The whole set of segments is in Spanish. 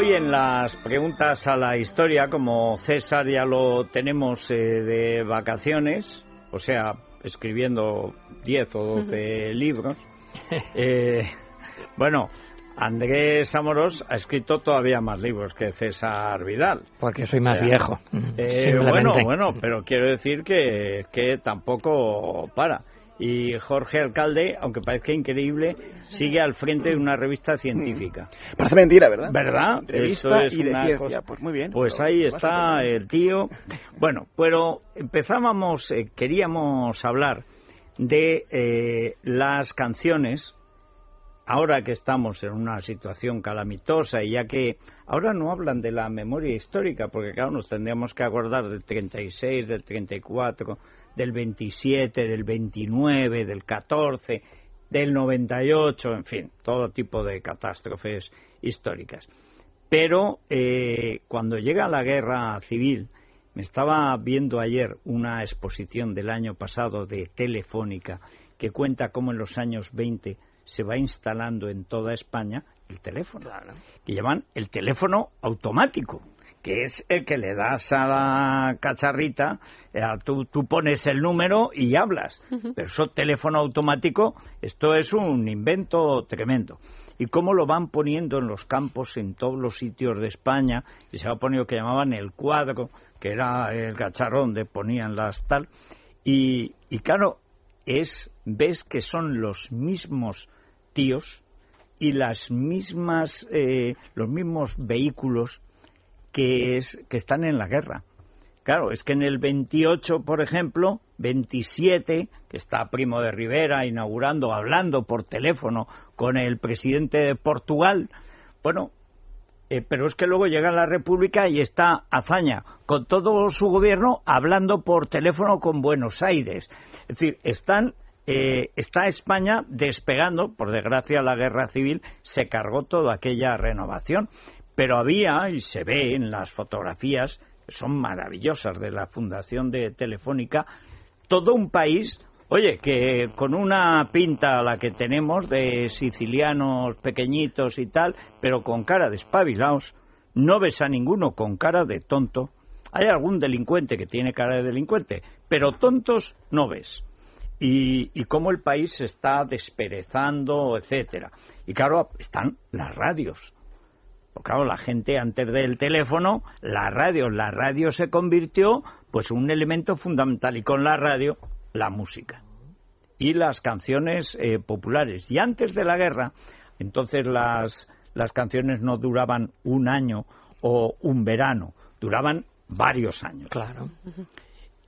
Hoy en las preguntas a la historia, como César ya lo tenemos eh, de vacaciones, o sea, escribiendo 10 o 12 libros, eh, bueno, Andrés Amorós ha escrito todavía más libros que César Vidal. Porque soy más viejo. Eh, bueno, bueno, pero quiero decir que, que tampoco para. Y Jorge Alcalde, aunque parezca increíble, sigue al frente de una revista científica. Parece mentira, ¿verdad? ¿Verdad? Entrevista es y de ciencia. cosa- Pues muy bien. Pues ahí está el tío. Bueno, pero empezábamos, eh, queríamos hablar de eh, las canciones, ahora que estamos en una situación calamitosa y ya que ahora no hablan de la memoria histórica, porque claro, nos tendríamos que acordar del 36, del 34, del 27, del 29, del 14, del 98, en fin, todo tipo de catástrofes históricas. Pero eh, cuando llega la guerra civil, me estaba viendo ayer una exposición del año pasado de Telefónica que cuenta cómo en los años 20 se va instalando en toda España el teléfono, que llaman el teléfono automático, que es el que le das a la cacharrita, eh, tú, tú pones el número y hablas. Pero eso teléfono automático, esto es un invento tremendo. Y cómo lo van poniendo en los campos en todos los sitios de España y se ha ponido que llamaban el cuadro que era el cacharrón donde ponían las tal. Y, y claro es ves que son los mismos tíos y las mismas eh, los mismos vehículos que es que están en la guerra Claro, es que en el 28, por ejemplo, 27, que está Primo de Rivera inaugurando, hablando por teléfono con el presidente de Portugal, bueno, eh, pero es que luego llega la República y está Azaña con todo su gobierno hablando por teléfono con Buenos Aires. Es decir, están, eh, está España despegando, por desgracia la guerra civil se cargó toda aquella renovación, pero había, y se ve en las fotografías, que son maravillosas de la fundación de Telefónica, todo un país, oye, que con una pinta la que tenemos de sicilianos pequeñitos y tal, pero con cara de espabilados, no ves a ninguno con cara de tonto. Hay algún delincuente que tiene cara de delincuente, pero tontos no ves. Y, y cómo el país se está desperezando, etcétera. Y claro, están las radios. Pues claro, la gente antes del teléfono, la radio, la radio se convirtió pues un elemento fundamental y con la radio la música y las canciones eh, populares. Y antes de la guerra, entonces las, las canciones no duraban un año o un verano, duraban varios años. Claro.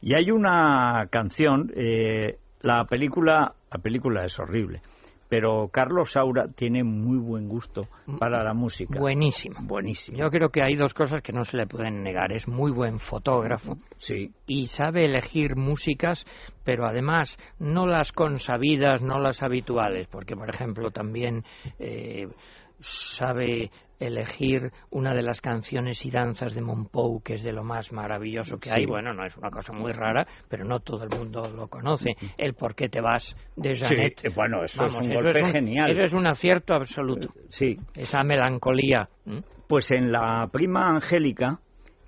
Y hay una canción, eh, la película, la película es horrible, pero Carlos Saura tiene muy buen gusto para la música. Buenísimo. Buenísimo. Yo creo que hay dos cosas que no se le pueden negar. Es muy buen fotógrafo Sí, y sabe elegir músicas, pero además no las consabidas, no las habituales, porque por ejemplo también eh, sabe elegir una de las canciones y danzas de Monpou, que es de lo más maravilloso que hay. Bueno, no es una cosa muy rara, pero no todo el mundo lo conoce. El por qué te vas de Janet. eh, bueno, eso Vamos, es un eso golpe es un- genial. Eso es un acierto absoluto. Sí, Esa melancolía. Pues en La prima Angélica,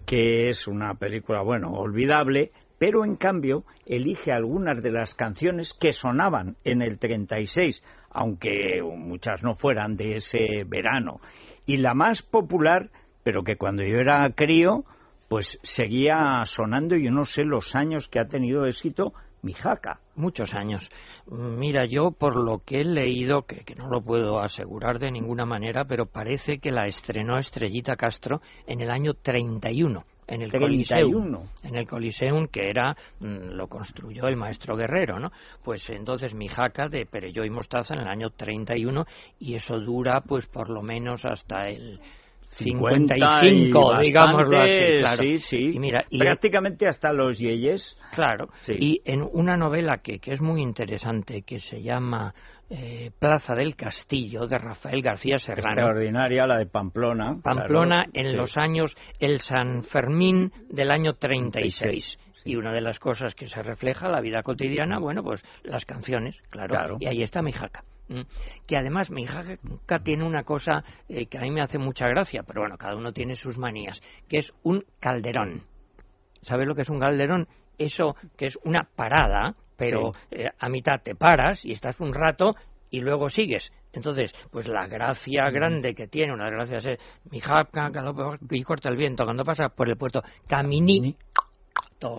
que es una película, bueno, olvidable, pero en cambio elige algunas de las canciones que sonaban en el 36, aunque muchas no fueran de ese verano. Y la más popular, pero que cuando yo era crío, pues seguía sonando, yo no sé los años que ha tenido éxito, Mijaca. Muchos años. Mira, yo por lo que he leído, que, que no lo puedo asegurar de ninguna manera, pero parece que la estrenó Estrellita Castro en el año 31. En el 31. Coliseum, en el Coliseum que era mm, lo construyó el maestro Guerrero, ¿no? Pues entonces Mijaca de Perelló y Mostaza en el año 31 y eso dura pues por lo menos hasta el 50 y 55, digámoslo así, claro. Sí, sí. Y mira, y Prácticamente hasta los yeyes. Claro, Sí. y en una novela que, que es muy interesante, que se llama eh, Plaza del Castillo, de Rafael García Serrano, Extraordinaria, la de Pamplona. Pamplona claro, en sí. los años, el San Fermín del año 36. 36, sí. Y una de las cosas que se refleja la vida cotidiana, bueno, pues las canciones, claro. Claro. Y ahí está Mijaca. que además mi hija tiene una cosa eh, que a mí me hace mucha gracia, pero bueno, cada uno tiene sus manías, que es un calderón. ¿Sabes lo que es un calderón? Eso que es una parada, pero eh, a mitad te paras y estás un rato y luego sigues. Entonces, pues la gracia grande que tiene, una gracia es mi hija y corta el viento cuando pasa por el puerto, caminí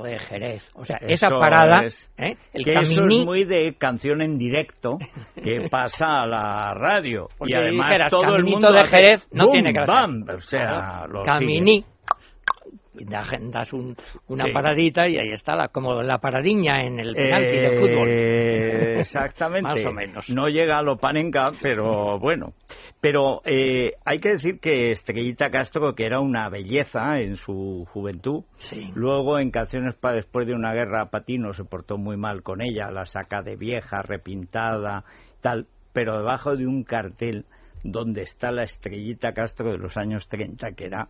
de Jerez. O sea, esa parada, ¿eh? el que eso es muy de canción en directo que pasa a la radio. y además todo el mundo de Jerez no tiene o sea, Caminí das un, una paradita y ahí está, la, como la paradiña en el penalti de fútbol. Eh, exactamente. Más o menos. No llega a lo panenca, pero bueno. Pero eh, hay que decir que Estrellita Castro, que era una belleza en su juventud, luego en Canciones para después de una guerra, Patino se portó muy mal con ella, la saca de vieja, repintada, tal, pero debajo de un cartel donde está la Estrellita Castro de los años 30, que era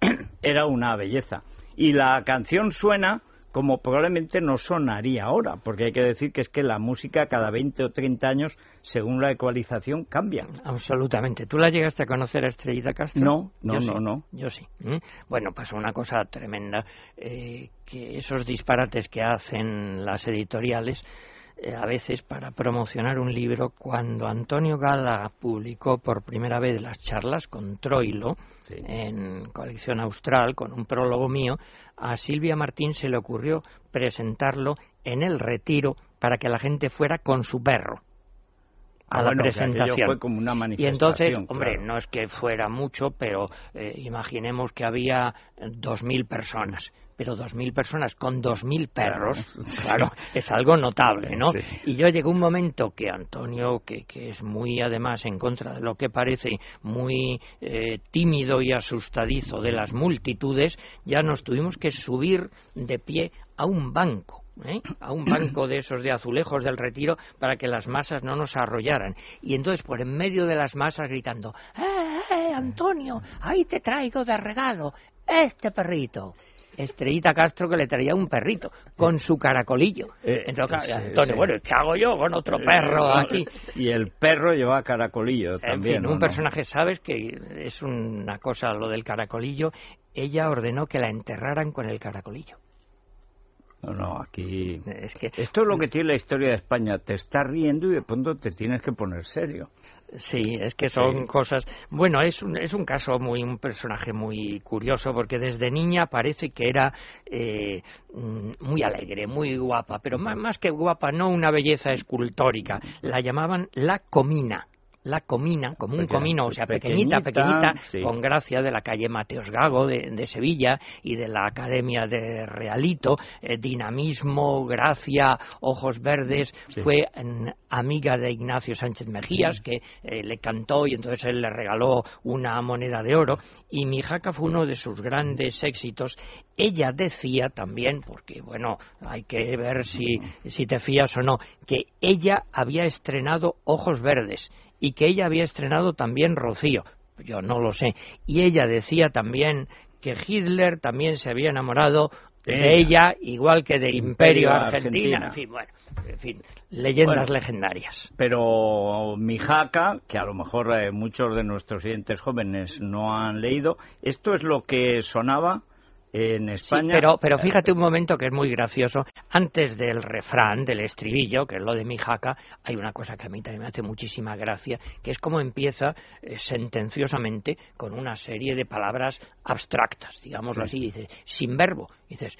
era una belleza. Y la canción suena como probablemente no sonaría ahora, porque hay que decir que es que la música cada 20 o 30 años, según la ecualización, cambia. Absolutamente. ¿Tú la llegaste a conocer a Estrellita Castro? No, no, no, no. Yo sí. Bueno, pasó una cosa tremenda, eh, que esos disparates que hacen las editoriales, a veces para promocionar un libro, cuando Antonio Gala publicó por primera vez las charlas con Troilo en colección austral, con un prólogo mío, a Silvia Martín se le ocurrió presentarlo en el retiro para que la gente fuera con su perro a ah, la presentación. Fue como una y entonces, hombre, no es que fuera mucho, pero eh, imaginemos que había dos mil personas pero dos mil personas con dos mil perros, claro, es algo notable, ¿no? Y yo llegó un momento que Antonio, que, que, es muy además en contra de lo que parece muy eh, tímido y asustadizo de las multitudes, ya nos tuvimos que subir de pie a un banco. ¿eh? a un banco de esos de azulejos del retiro para que las masas no nos arrollaran. Y entonces por en medio de las masas gritando, ¡Eh, eh, Antonio! Ahí te traigo de regalo este perrito. Estrellita Castro que le traía un perrito con su caracolillo. Eh, Entonces, bueno, ¿qué hago yo con otro eh, perro aquí? Y el perro lleva caracolillo también. En fin, un personaje, ¿sabes? Que es una cosa lo del caracolillo. Ella ordenó que la enterraran con el caracolillo. No, no, aquí. Es que... Esto es lo que tiene la historia de España. Te estás riendo y de pronto te tienes que poner serio. Sí, es que son cosas. Bueno, es un, es un caso muy, un personaje muy curioso porque desde niña parece que era eh, mm, muy alegre, muy guapa, pero más, más que guapa, no una belleza escultórica. La llamaban la comina la comina, como un comino, o sea, pequeñita, pequeñita, con gracia de la calle Mateos Gago de, Sevilla y de la Academia de Realito, eh, dinamismo, gracia, ojos verdes, fue amiga de Ignacio Sánchez Mejías, que eh, le cantó y entonces él le regaló una moneda de oro, y mi jaca fue uno de sus grandes éxitos. Ella decía también, porque bueno, hay que ver si, si te fías o no, que ella había estrenado Ojos Verdes y que ella había estrenado también Rocío. Yo no lo sé. Y ella decía también que Hitler también se había enamorado de ella, igual que de Imperio, Argentina. En fin, bueno, en fin, leyendas legendarias. Pero Mijaca, que a lo mejor eh, muchos de nuestros oyentes jóvenes no han leído, esto es lo que sonaba en España. pero, pero fíjate un momento que es muy gracioso. Antes del refrán, del estribillo, que es lo de mi jaca, hay una cosa que a mí también me hace muchísima gracia, que es como empieza eh, sentenciosamente con una serie de palabras abstractas, digámoslo así. Dices, sin verbo. Dices,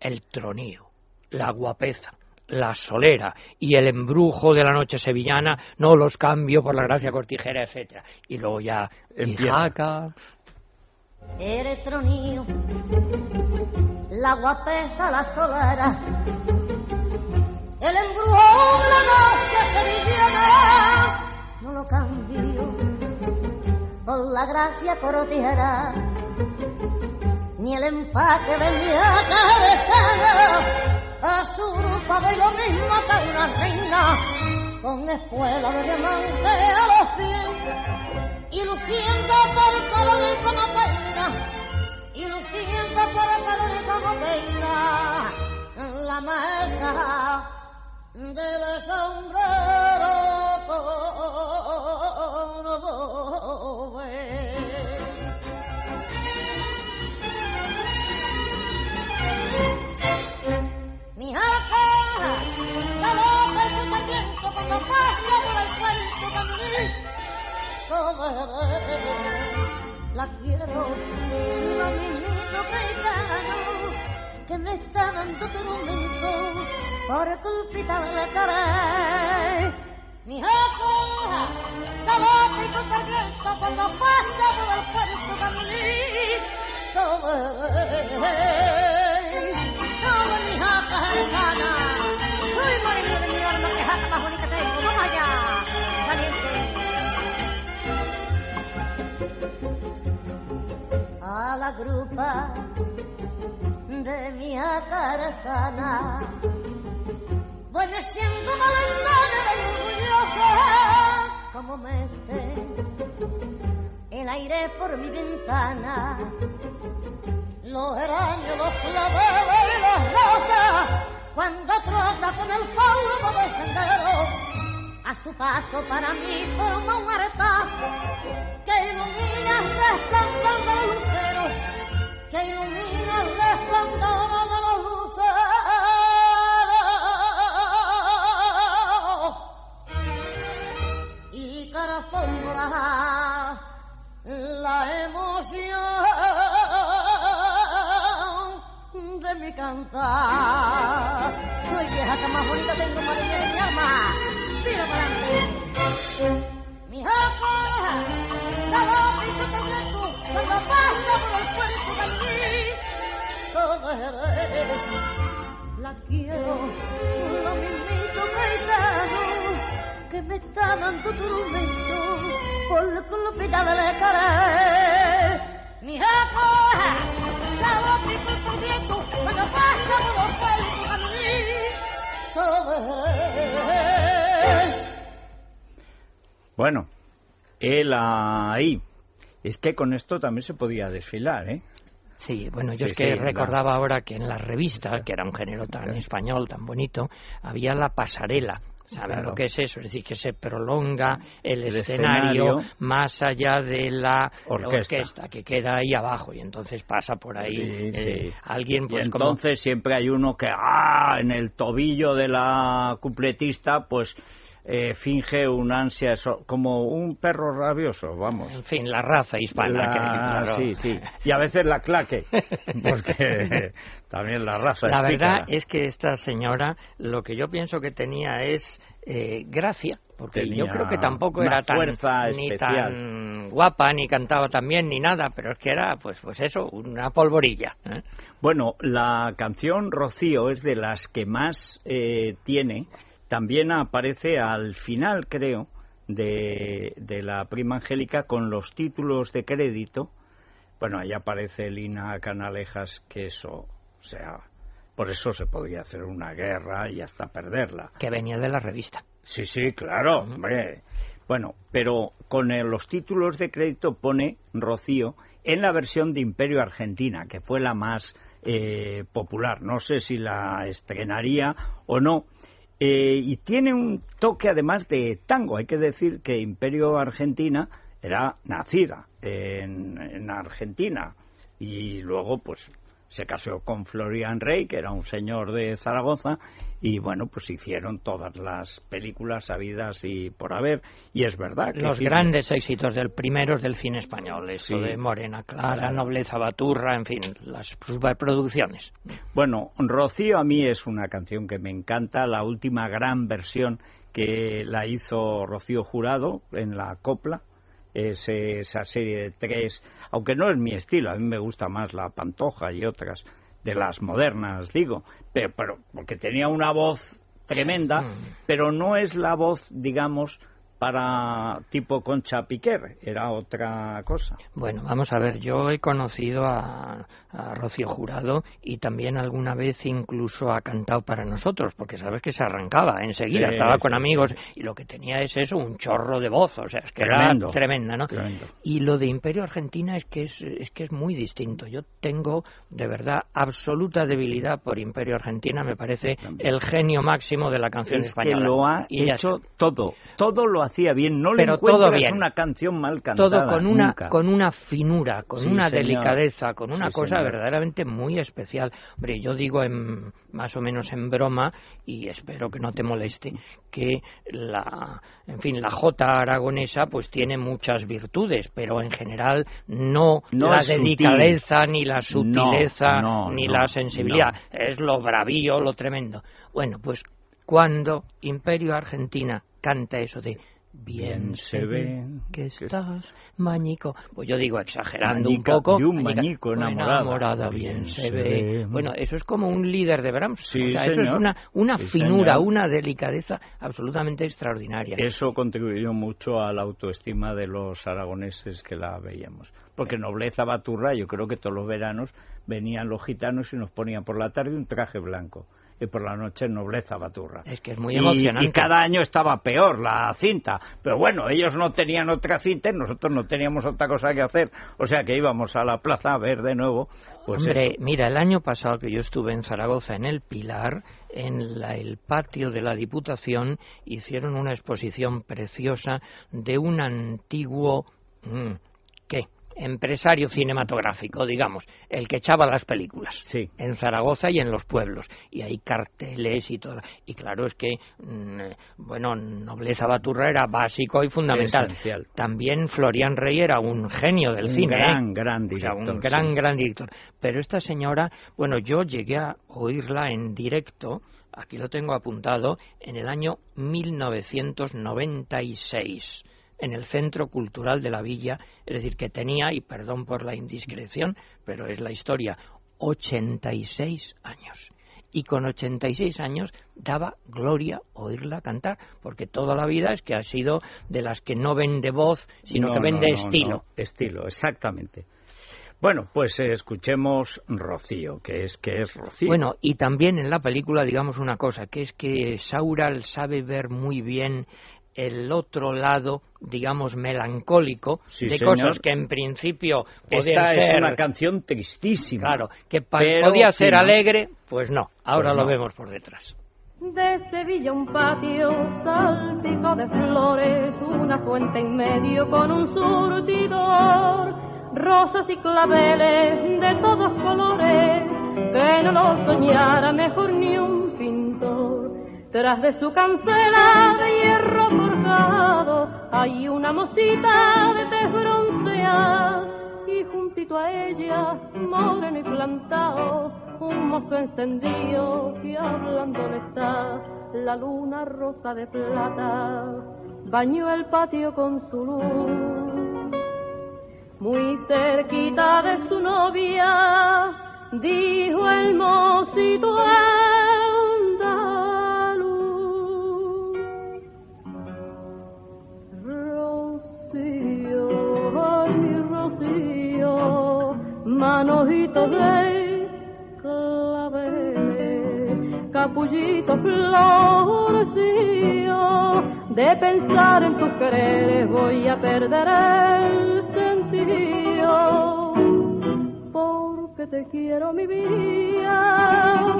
el tronío, la guapeza, la solera y el embrujo de la noche sevillana no los cambio por la gracia cortijera, etcétera. Y luego ya mi jaca, Eres tronillo, la guapesa, la solera, el embrujo de la noche sevillana, no lo cambio por la gracia cortijera, ni el empaque de mi a su grupo de lo mismo que una reina, con espuela de diamante a los pies Ilusienda para Carolita Mapeina, Ilusienda para Carolita Mapeina, la mesa del sombrero todo. Mi alma, la boca se está viento cuando pasa por el puente caminito sombrero La quiero, mismo que gano, que me está dando tormento por culpita de cara. Mi la boca y con caliento cuando pasa por el puerto caminito. Todo mi jaca es sana. La grupa de mi acarazana voy meciendo malendana y orgullosa como me esté el aire por mi ventana. Los geranios, los claveles y las rosas cuando trota con el polvo del sendero a su paso para mí forma un aretazo que ilumina resplandor de los luceros que ilumina resplandor de los luceros y carafondra la emoción de mi cantar. Ay, vieja, que más bonita tengo, mía de mi alma. Mira para adelante. Jefa, la y tu secreto, cuando pasa por el puerto de La quiero, lo mismito que que me está dando tormento por la culpita de la cara. Mi jefa, la y tu secreto, cuando pasa por el puerto de Bueno, él ahí. Es que con esto también se podía desfilar, ¿eh? Sí, bueno, yo Sí, es que sí, recordaba ahora que en las revistas, que era un género tan español, tan bonito, había la pasarela. ¿Saben Claro. lo que es eso? Es decir, que se prolonga el, El escenario, escenario. más allá de la Orquesta. orquesta. que queda ahí abajo y entonces pasa por ahí Sí, eh, alguien Y pues como entonces siempre hay uno que ¡ah! en el tobillo de la cupletista pues eh, finge un ansia eso- como un perro rabioso, vamos. en fin, la raza hispana. que, La- claro, Sí, sí. Y a veces la claque, porque también la raza La verdad pícara. es que esta señora lo que yo pienso que tenía es eh, gracia, porque yo creo que tampoco era tan, ni tan guapa, ni cantaba tan bien, ni nada, pero es que era, pues, pues eso, una polvorilla. ¿eh? Bueno, la canción Rocío es de las que más eh, tiene. También aparece al final, creo, de, de la prima Angélica con los títulos de crédito. Bueno, ahí aparece Lina Canalejas, que eso, o sea, por eso se podía hacer una guerra y hasta perderla. que venía de la revista. Sí, sí, claro, hombre. Bueno, pero con los títulos de crédito pone Rocío en la versión de Imperio Argentina, que fue la más eh, popular. No sé si la estrenaría o no. Eh, y tiene un toque además de tango. Hay que decir que Imperio Argentina era nacida en, en Argentina y luego pues se casó con Florian Rey, que era un señor de Zaragoza, y bueno, pues hicieron todas las películas sabidas y por haber. Y es verdad que Los grandes éxitos del primero del cine español, eso Sí. de Morena Clara, Claro. Nobleza Baturra, en fin, las superproducciones. Bueno, Rocío a mí es una canción que me encanta, la última gran versión que la hizo Rocío Jurado en la copla, es esa serie de tres, aunque no es mi estilo, a mí me gusta más la Pantoja y otras de las modernas, digo, pero, pero porque tenía una voz tremenda, Mm. pero no es la voz, digamos, para tipo Concha Piquer, era otra cosa. Bueno, vamos a ver, yo he conocido a, a Rocío Jurado y también alguna vez incluso ha cantado para nosotros, porque sabes que se arrancaba enseguida, Sí, estaba sí, con sí. amigos y lo que tenía es eso, un chorro de voz, o sea, es que Tremendo. era tremenda, ¿no? Tremendo. Y lo de Imperio Argentina es que es, es que es muy distinto. Yo tengo de verdad absoluta debilidad por Imperio Argentina, me parece También. el genio máximo de la canción es española. que lo ha Y hecho todo, todo lo hacía bien. No le Pero encuentras todo bien. una canción mal cantada. todo con una nunca. con una finura, con Sí, una señor. delicadeza, con una Sí, cosa señor. verdaderamente muy especial. Hombre, yo digo en, más o menos en broma y espero que no te moleste que la, en fin, la jota aragonesa pues tiene muchas virtudes, pero en general no, No la sutil. delicadeza ni la sutileza no, ni la sensibilidad, es lo bravío, lo tremendo. Bueno, pues cuando Imperio Argentina canta eso de Bien se ve que estás mañico. Pues yo digo, exagerando Mañica, un poco. de un mañico enamorada. bien se ve. Bueno, eso es como un líder de Brahms. Sí, o sea, eso es una, una Sí, finura, señor. una delicadeza absolutamente extraordinaria. Eso contribuyó mucho a la autoestima de los aragoneses que la veíamos. Porque nobleza baturra, yo creo que todos los veranos venían los gitanos y nos ponían por la tarde un traje blanco y por la noche nobleza baturra. Es que es muy Y- emocionante. Y, cada año estaba peor la cinta. Pero bueno, ellos no tenían otra cinta y nosotros no teníamos otra cosa que hacer. O sea que íbamos a la plaza a ver de nuevo. Pues Hombre, eso. mira, el año pasado que yo estuve en Zaragoza, en el Pilar, en la- el patio de la Diputación, hicieron una exposición preciosa de un antiguo, mm. Empresario cinematográfico, digamos, el que echaba las películas Sí. en Zaragoza y en los pueblos. Y hay carteles y todo. Y claro, es que, mm, eh, bueno, Nobleza Baturra era básico y fundamental. Esencial. También Florian Rey era un genio del Un cine. ¿eh? gran, gran O sea, director. un gran, sí. gran director. Pero esta señora, bueno, yo llegué a oírla en directo, aquí lo tengo apuntado, en el año 1996, en el Centro Cultural de la Villa, es decir, que tenía, y perdón por la indiscreción, pero es la historia, 86 años. Y con 86 años daba gloria oírla cantar, porque toda la vida es que ha sido de las que no vende voz, sino No, que vende no, estilo. estilo, exactamente. Bueno, pues eh, escuchemos Rocío, que es que es Rocío. Bueno, y también en la película, digamos una cosa, que es que Saural sabe ver muy bien el otro lado, digamos, melancólico Sí, de señor. cosas que en principio podían esta es ser... una canción tristísima. Claro, que Pero podía ser no. alegre, pues no, ahora Pues lo no. vemos por detrás. De Sevilla un patio salpico de flores, una fuente en medio con un surtidor, rosas y claveles de todos colores, que no lo soñara mejor ni un pintor. Tras de su cancela de hierro forjado hay una mosita de tez bronceada y juntito a ella, moreno y plantado, un mozo encendido que hablando le está la luna rosa de plata, bañó el patio con su luz. Muy cerquita de su novia, dijo el mocito manojitos de claveles, capullito florecido, de pensar en tus quereres voy a perder el sentido, porque te quiero mi vida,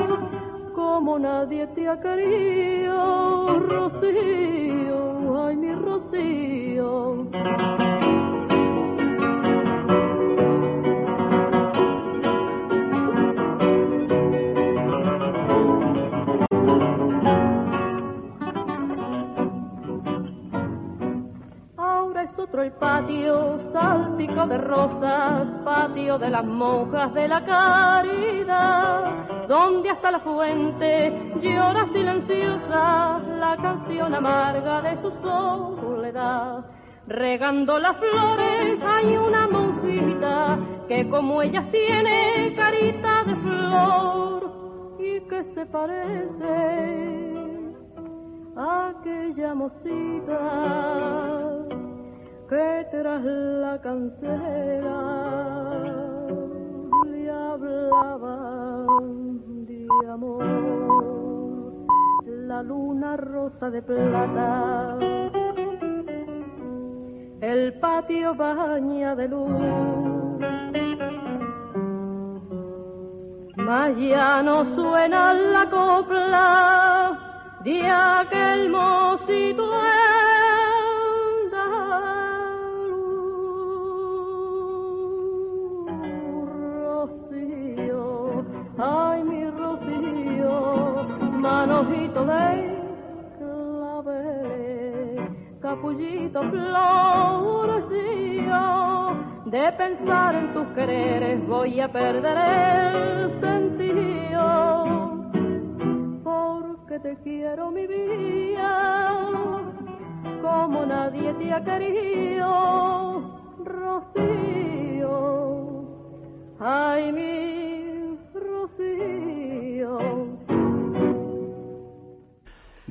como nadie te ha querido, Rocío, ay mi Rocío. El patio, salpico de rosas, patio de las monjas de la caridad, donde hasta la fuente llora silenciosa la canción amarga de su soledad. Regando las flores hay una monjita que como ellas tiene carita de flor y que se parece aquella mocita que tras la cancela le hablaba de amor. La luna rosa de plata el patio baña de luz. Mas ya no suena la copla de aquel mocito ramito de claveles, capullito florecía, de pensar en tus quereres voy a perder el sentido, porque te quiero mi vida, como nadie te ha querido, Rocío, ay mi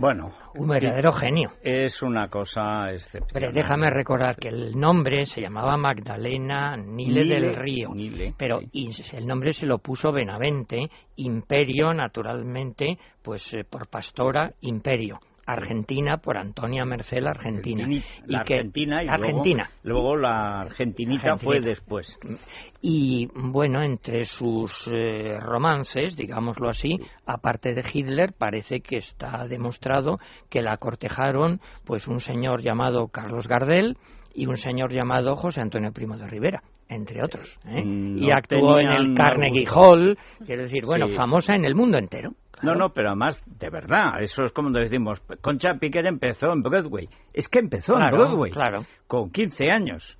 Bueno. Un verdadero genio. Es una cosa excepcional. Pero déjame recordar que el nombre se llamaba Magdalena Nile, Nile, del Río. Nile, pero sí. el nombre se lo puso Benavente, Imperio, naturalmente, pues eh, por Pastora, Imperio. Argentina por Antonia Mercel Argentina. La y que- Argentina y luego- la Argentinita fue después. Y bueno, entre sus eh, romances, digámoslo así, aparte de Hitler, parece que está demostrado que la cortejaron pues un señor llamado Carlos Gardel y un señor llamado José Antonio Primo de Rivera, entre otros. ¿eh? Mm, y actuó en el Carnegie. Hall, quiero decir, bueno, Sí. famosa en el mundo entero. No, no, pero además, de verdad, eso es como decimos, Concha Piquer empezó en Broadway. Es que empezó Claro, en Broadway, claro. con 15 años.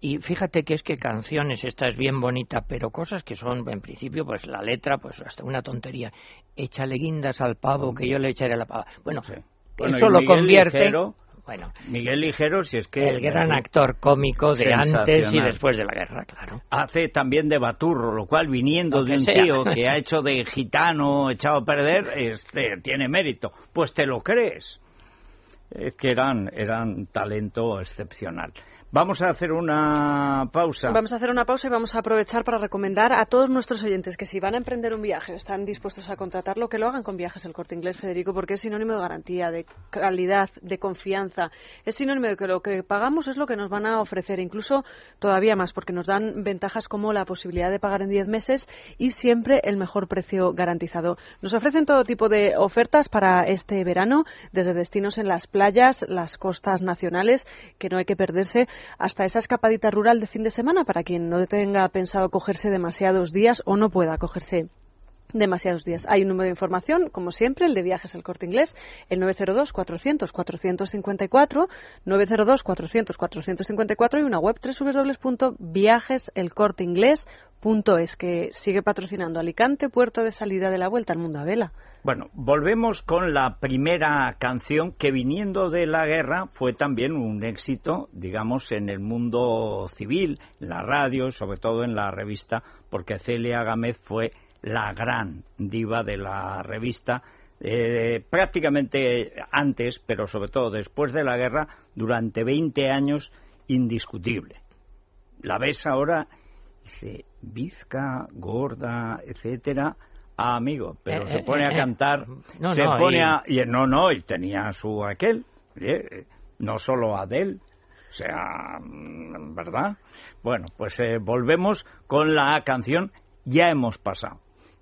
Y fíjate que es que canciones, esta es bien bonita, pero cosas que son, en principio, pues la letra, pues hasta una tontería. Échale guindas al pavo, que yo le echaré la pava. Bueno, Sí. Bueno, eso lo convierte... Ligero, Bueno, Miguel Ligero, si es que... el gran actor cómico de antes y después de la guerra, claro. Hace también de baturro, lo cual viniendo Lo de un sea. tío que ha hecho de gitano echado a perder, este, tiene mérito. Pues te lo crees. Es que eran, eran talento excepcional. Vamos a hacer una pausa. Vamos a hacer una pausa y vamos a aprovechar para recomendar a todos nuestros oyentes que si van a emprender un viaje están dispuestos a contratarlo, que lo hagan con Viajes El Corte Inglés, Federico, porque es sinónimo de garantía, de calidad, de confianza. Es sinónimo de que lo que pagamos es lo que nos van a ofrecer, incluso todavía más, porque nos dan ventajas como la posibilidad de pagar en 10 meses y siempre el mejor precio garantizado. Nos ofrecen todo tipo de ofertas para este verano, desde destinos en las playas, las costas nacionales, que no hay que perderse, hasta esa escapadita rural de fin de semana para quien no tenga pensado cogerse demasiados días o no pueda cogerse demasiados días. Hay un número de información, como siempre, el de viajes El Corte Inglés, el 902-400-454, 902-400-454 y una web www.viajeselcorteinglés.es que sigue patrocinando Alicante, puerto de salida de la vuelta al mundo a vela. Bueno, volvemos con la primera canción que viniendo de la guerra fue también un éxito, digamos, en el mundo civil, en la radio, sobre todo en la revista, porque Celia Gámez fue la gran diva de la revista, eh, prácticamente antes, pero sobre todo después de la guerra, durante 20 años, indiscutible. La ves ahora, dice, Vizca, gorda, etcétera, ah, amigo, pero Eh, se eh, pone a cantar, no, se no, pone y- a, y no, no, y tenía su aquel, no solo Adele, o sea, mm, ¿verdad? Bueno, pues volvemos con la canción Ya hemos pasado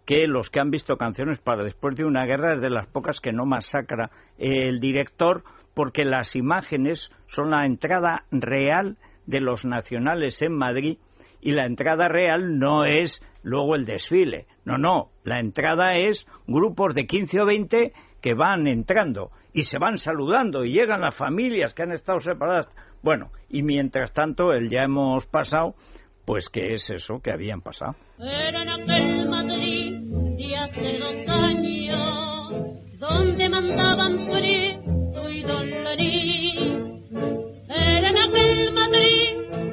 que los que han visto canciones para después de una guerra es de las pocas que no masacra el director porque las imágenes son la entrada real de los nacionales en Madrid y la entrada real no es luego el desfile. No, no, la entrada es grupos de 15 o 20 que van entrando y se van saludando y llegan las familias que han estado separadas. Bueno, y mientras tanto, el ya hemos pasado, pues que es eso que habían pasado. Aquel Madrid de dos años, donde mandaban Prieto y Don Lenín. Era en aquel Madrid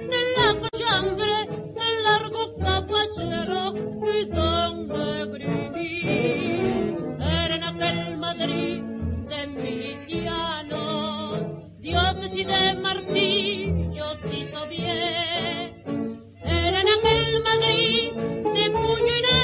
de la cochambre, el largo caballero y Don Negrini. Era en aquel Madrid de milicianos, dioses y de martillos hizo bien. Era en aquel Madrid de puño en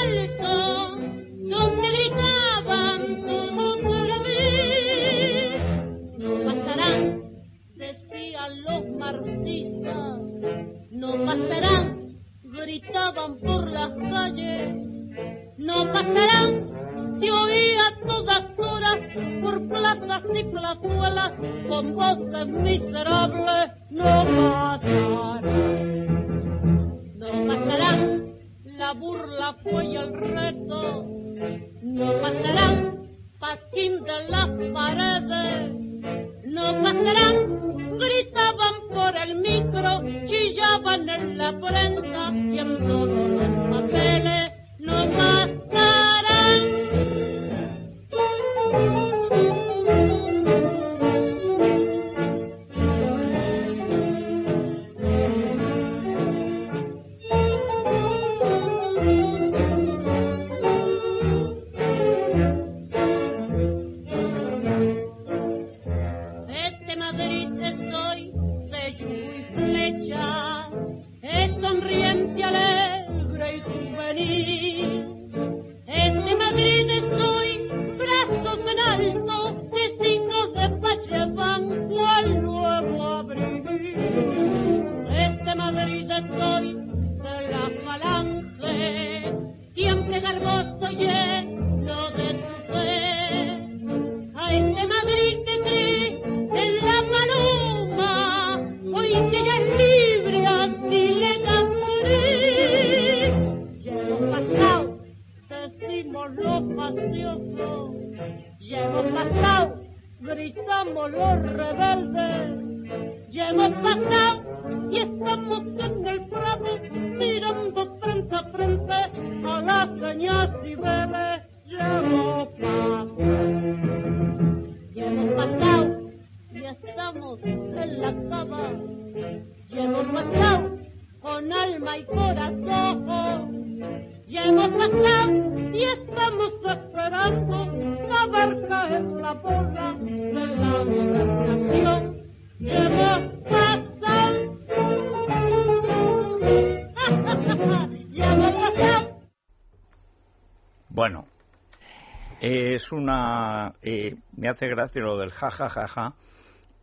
es una... eh, me hace gracia lo del ja, ja, ja, ja,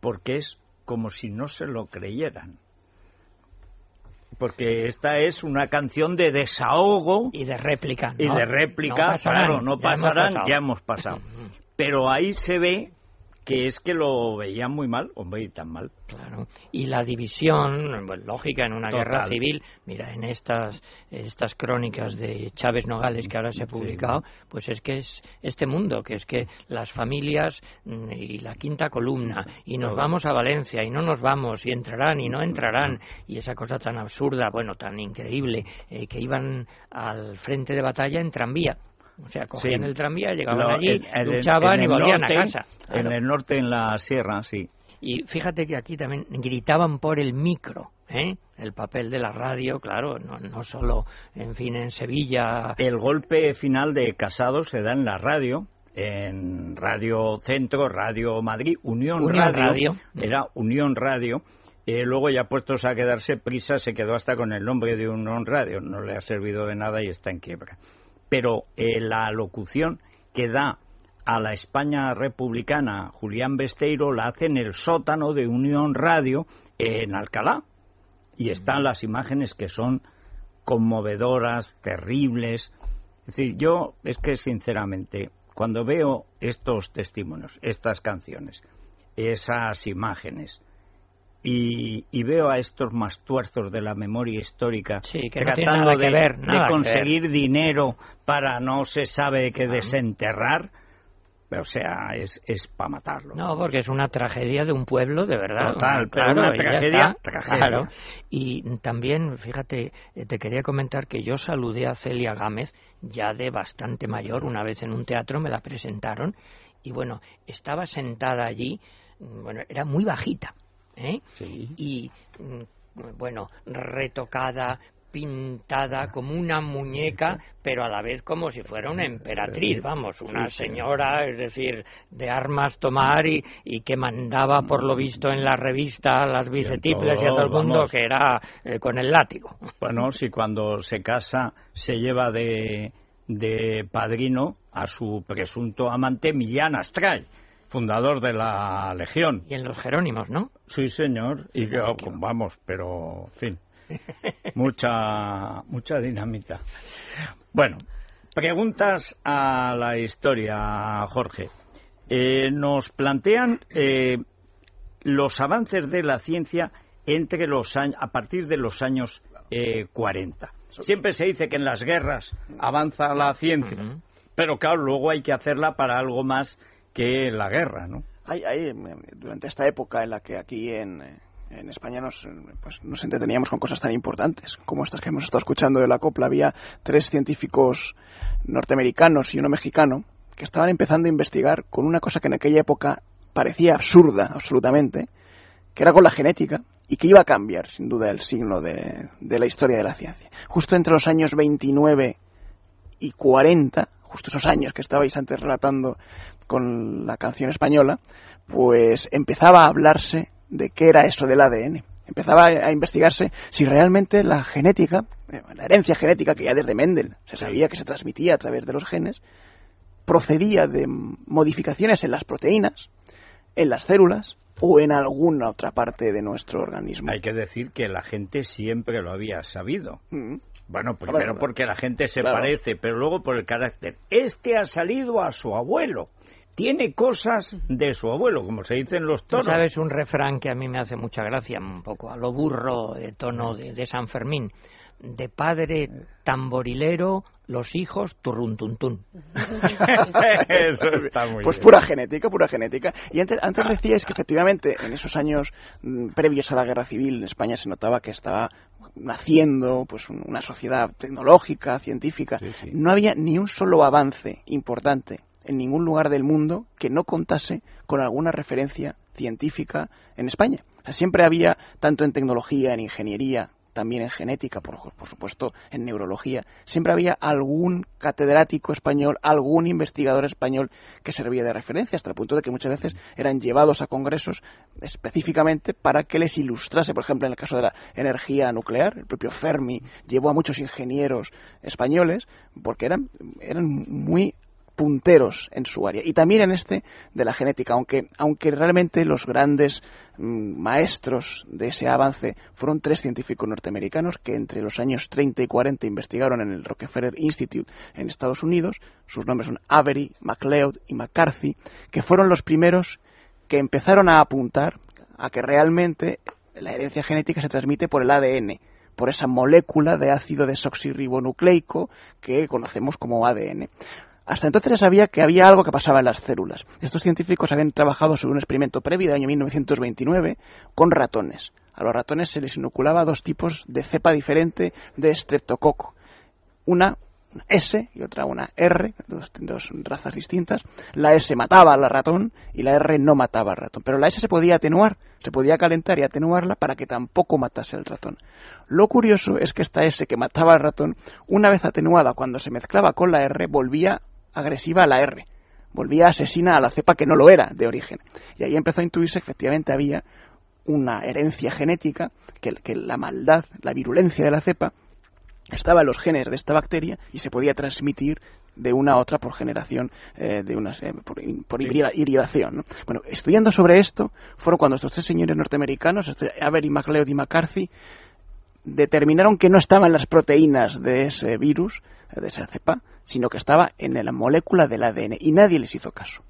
porque es como si no se lo creyeran. Porque esta es una canción de desahogo Y de réplica. y de réplica, No pasarán, claro, no ya hemos pasarán, pasado. ya hemos pasado. Pero ahí se ve que es que lo veían muy mal, hombre, y tan mal. Claro. Y la división, lógica en una Total. guerra civil, mira, en estas, estas crónicas de Chávez Nogales que ahora se ha publicado, pues es que es este mundo, que es que las familias mm, y la quinta columna, y nos Todo. vamos a Valencia, y no nos vamos, y entrarán y no entrarán, y esa cosa tan absurda, bueno, tan increíble, eh, que iban al frente de batalla en tranvía. O sea, cogían Sí. el tranvía, llegaban Lo- allí, en- en el- luchaban en y el volvían norte, a casa. En Claro. el norte, en la sierra, sí. Y fíjate que aquí también gritaban por el micro, ¿eh? El papel de la radio, claro, no, no solo, en fin, en Sevilla. El golpe final de Casado se da en la radio, en Radio Centro, Radio Madrid, Unión, Unión Radio, Radio. era Unión Radio. Eh, luego ya puestos a quedarse prisa se quedó hasta con el nombre de Unión Radio, no le ha servido de nada y está en quiebra. Pero eh, la locución que da a la España republicana Julián Besteiro la hace en el sótano de Unión Radio en Alcalá. Y están las imágenes que son conmovedoras, terribles. Es decir, yo es que sinceramente, cuando veo estos testimonios, estas canciones, esas imágenes, y, y veo a estos mastuerzos de la memoria histórica Sí, que no tiene tratando que de, ver, de nada que conseguir dinero para no se sabe qué desenterrar, o sea, es, es para matarlo. No, porque es una tragedia de un pueblo, de verdad. Total, pero Claro, una tragedia, tragedia. Claro. Y también, fíjate, eh, te quería comentar que yo saludé a Celia Gámez, ya de bastante mayor, una vez en un teatro me la presentaron, y bueno, estaba sentada allí, mm, bueno, era muy bajita, ¿eh? y mm, bueno, retocada, pintada como una muñeca, pero a la vez como si fuera una emperatriz, vamos, una señora, es decir, de armas tomar y, y que mandaba, por lo visto, en la revista a las bicetiples y a todo el mundo vamos. que era eh, con el látigo. Bueno, si cuando se casa se lleva de, de padrino a su presunto amante Millán Astray, fundador de la Legión. Y en los Jerónimos, ¿no? Sí, señor. Y que, oh, vamos, pero, en fin, mucha, mucha dinamita. Bueno, preguntas a la historia, Jorge. Eh, nos plantean eh, los avances de la ciencia entre los años, a partir de los años eh, 40. Siempre se dice que en las guerras avanza la ciencia, pero claro, luego hay que hacerla para algo más que la guerra, ¿no? Hay, hay, eh, durante esta época en la que aquí en, en España nos, pues, nos entreteníamos con cosas tan importantes como estas que hemos estado escuchando de la copla. Había tres científicos norteamericanos y uno mexicano que estaban empezando a investigar con una cosa que en aquella época parecía absurda, absolutamente, que era con la genética y que iba a cambiar, sin duda, el signo de, de la historia de la ciencia. Justo entre los años 29 y 40, justo esos años que estabais antes relatando con la canción española, pues empezaba a hablarse de qué era eso del ADN. Empezaba a investigarse si realmente la genética, eh, la herencia genética que ya desde Mendel se sabía que se transmitía a través de los genes, procedía de modificaciones en las proteínas, en las células o en alguna otra parte de nuestro organismo. Hay que decir que la gente siempre lo había sabido. Mm. Bueno, primero porque la gente se parece, pero luego por el carácter. Este ha salido a su abuelo. Tiene cosas de su abuelo, como se dicen los toros. ¿Sabes un refrán que a mí me hace mucha gracia, un poco a lo burro de tono de, de San Fermín? De padre tamborilero, los hijos turruntuntún. Eso está muy Pues bien. pura genética, pura genética. Y antes, antes decíais que efectivamente en esos años mm, previos a la guerra civil en España se notaba que estaba naciendo pues un- una sociedad tecnológica, científica. Sí, sí. No había ni un solo avance importante en ningún lugar del mundo que no contase con alguna referencia científica en España. O sea, siempre había, tanto en tecnología, en ingeniería, también en genética, por, supuesto, en neurología, siempre había algún catedrático español, algún investigador español que servía de referencia, hasta el punto de que muchas veces eran llevados a congresos específicamente para que les ilustrase, por ejemplo, en el caso de la energía nuclear, el propio Fermi llevó a muchos ingenieros españoles porque eran, eran muy punteros en su área y también en este de la genética aunque aunque realmente los grandes mm, maestros de ese avance fueron tres científicos norteamericanos que entre los años 30 y 40 investigaron en el Rockefeller Institute en Estados Unidos sus nombres son Avery, MacLeod y McCarthy que fueron los primeros que empezaron a apuntar a que realmente la herencia genética se transmite por el ADN por esa molécula de ácido desoxirribonucleico que conocemos como ADN. Hasta entonces se sabía que había algo que pasaba en las células. Estos científicos habían trabajado sobre un experimento previo del año 1929 con ratones. A los ratones se les inoculaba dos tipos de cepa diferente de streptococo. Una S y otra una R, dos, dos razas distintas. La S mataba al ratón y la R no mataba al ratón. Pero la S se podía atenuar, se podía calentar y atenuarla para que tampoco matase al ratón. Lo curioso es que esta S que mataba al ratón, una vez atenuada cuando se mezclaba con la R, volvía agresiva a la R. Volvía asesina a la cepa que no lo era de origen. Y ahí empezó a intuirse que efectivamente había una herencia genética, que, que la maldad, la virulencia de la cepa, estaba en los genes de esta bacteria y se podía transmitir de una a otra por generación, eh, de unas, eh, por, por hibrida- hibridación. ¿no? Bueno, estudiando sobre esto, fueron cuando estos tres señores norteamericanos, este Avery, MacLeod y McCarthy, determinaron que no estaba en las proteínas de ese virus, de esa cepa, sino que estaba en la molécula del ADN y nadie les hizo caso.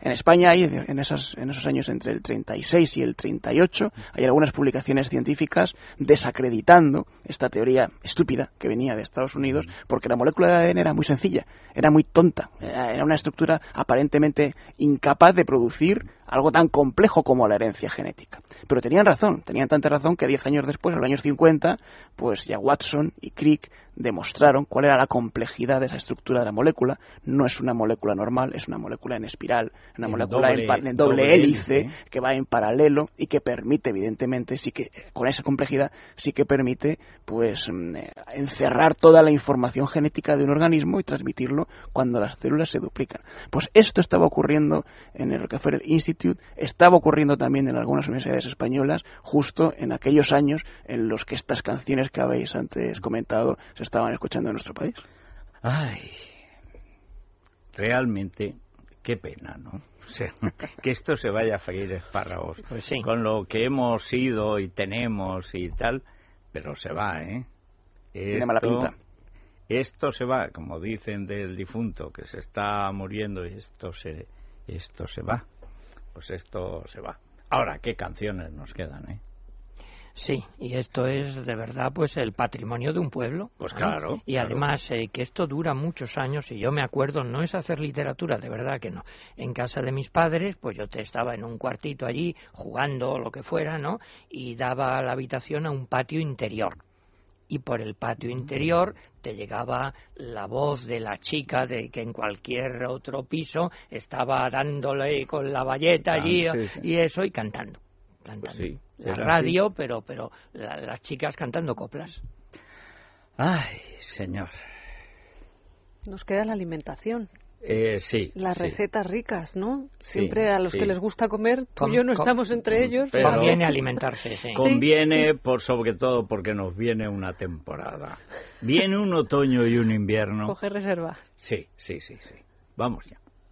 En España hay, en, esas, en esos años entre el 36 y el 38, hay algunas publicaciones científicas desacreditando esta teoría estúpida que venía de Estados Unidos, porque la molécula de ADN era muy sencilla, era muy tonta, era era una estructura aparentemente incapaz de producir algo tan complejo como la herencia genética. Pero tenían razón, tenían tanta razón que 10 años después, en los años 50, pues ya Watson y Crick demostraron cuál era la complejidad de esa estructura de la molécula. No es una molécula normal, es una molécula en espiral, una En molécula doble- en, doble hélice, hélice. que va en paralelo y que permite, evidentemente, sí que con esa complejidad sí que permite, pues, mm, eh, encerrar toda la información genética de un organismo y transmitirlo cuando las células se duplican. Pues esto estaba ocurriendo en el Rockefeller Institute, estaba ocurriendo también en algunas universidades españolas, justo en aquellos años en los que estas canciones que habéis antes comentado se estaban escuchando en nuestro país. Ay, realmente, qué pena, ¿no? O sea, que esto se vaya a freír espárragos Pues sí. con lo que hemos sido y tenemos y tal, pero se va, ¿eh? Tiene mala pinta. Esto se va, como dicen del difunto, que se está muriendo y esto se, esto se va. Pues esto se va. Ahora, ¿qué canciones nos quedan, eh? Sí, y esto es de verdad pues el patrimonio de un pueblo. Pues ¿no? claro, Y claro. además eh, que esto dura muchos años y yo me acuerdo, no es hacer literatura, de verdad que no. En casa de mis padres, pues yo te estaba en un cuartito allí jugando o lo que fuera, ¿no? Y daba la habitación a un patio interior. Y por el patio interior te llegaba la voz de la chica de que en cualquier otro piso estaba dándole con la valleta Ah, allí sí, sí. y eso y cantando. cantando. Pues sí, la radio, pero pero la- las chicas cantando coplas. Ay, señor. Nos queda la alimentación, Eh, sí. las sí. recetas ricas, ¿no? Sí, Siempre a los sí. que les gusta comer, tú y yo no estamos entre ellos. Pero- Conviene alimentarse, sí. Conviene, por sobre todo, porque nos viene una temporada. Viene un otoño y un invierno. Coge reserva. Sí, sí, sí, sí. Vamos ya.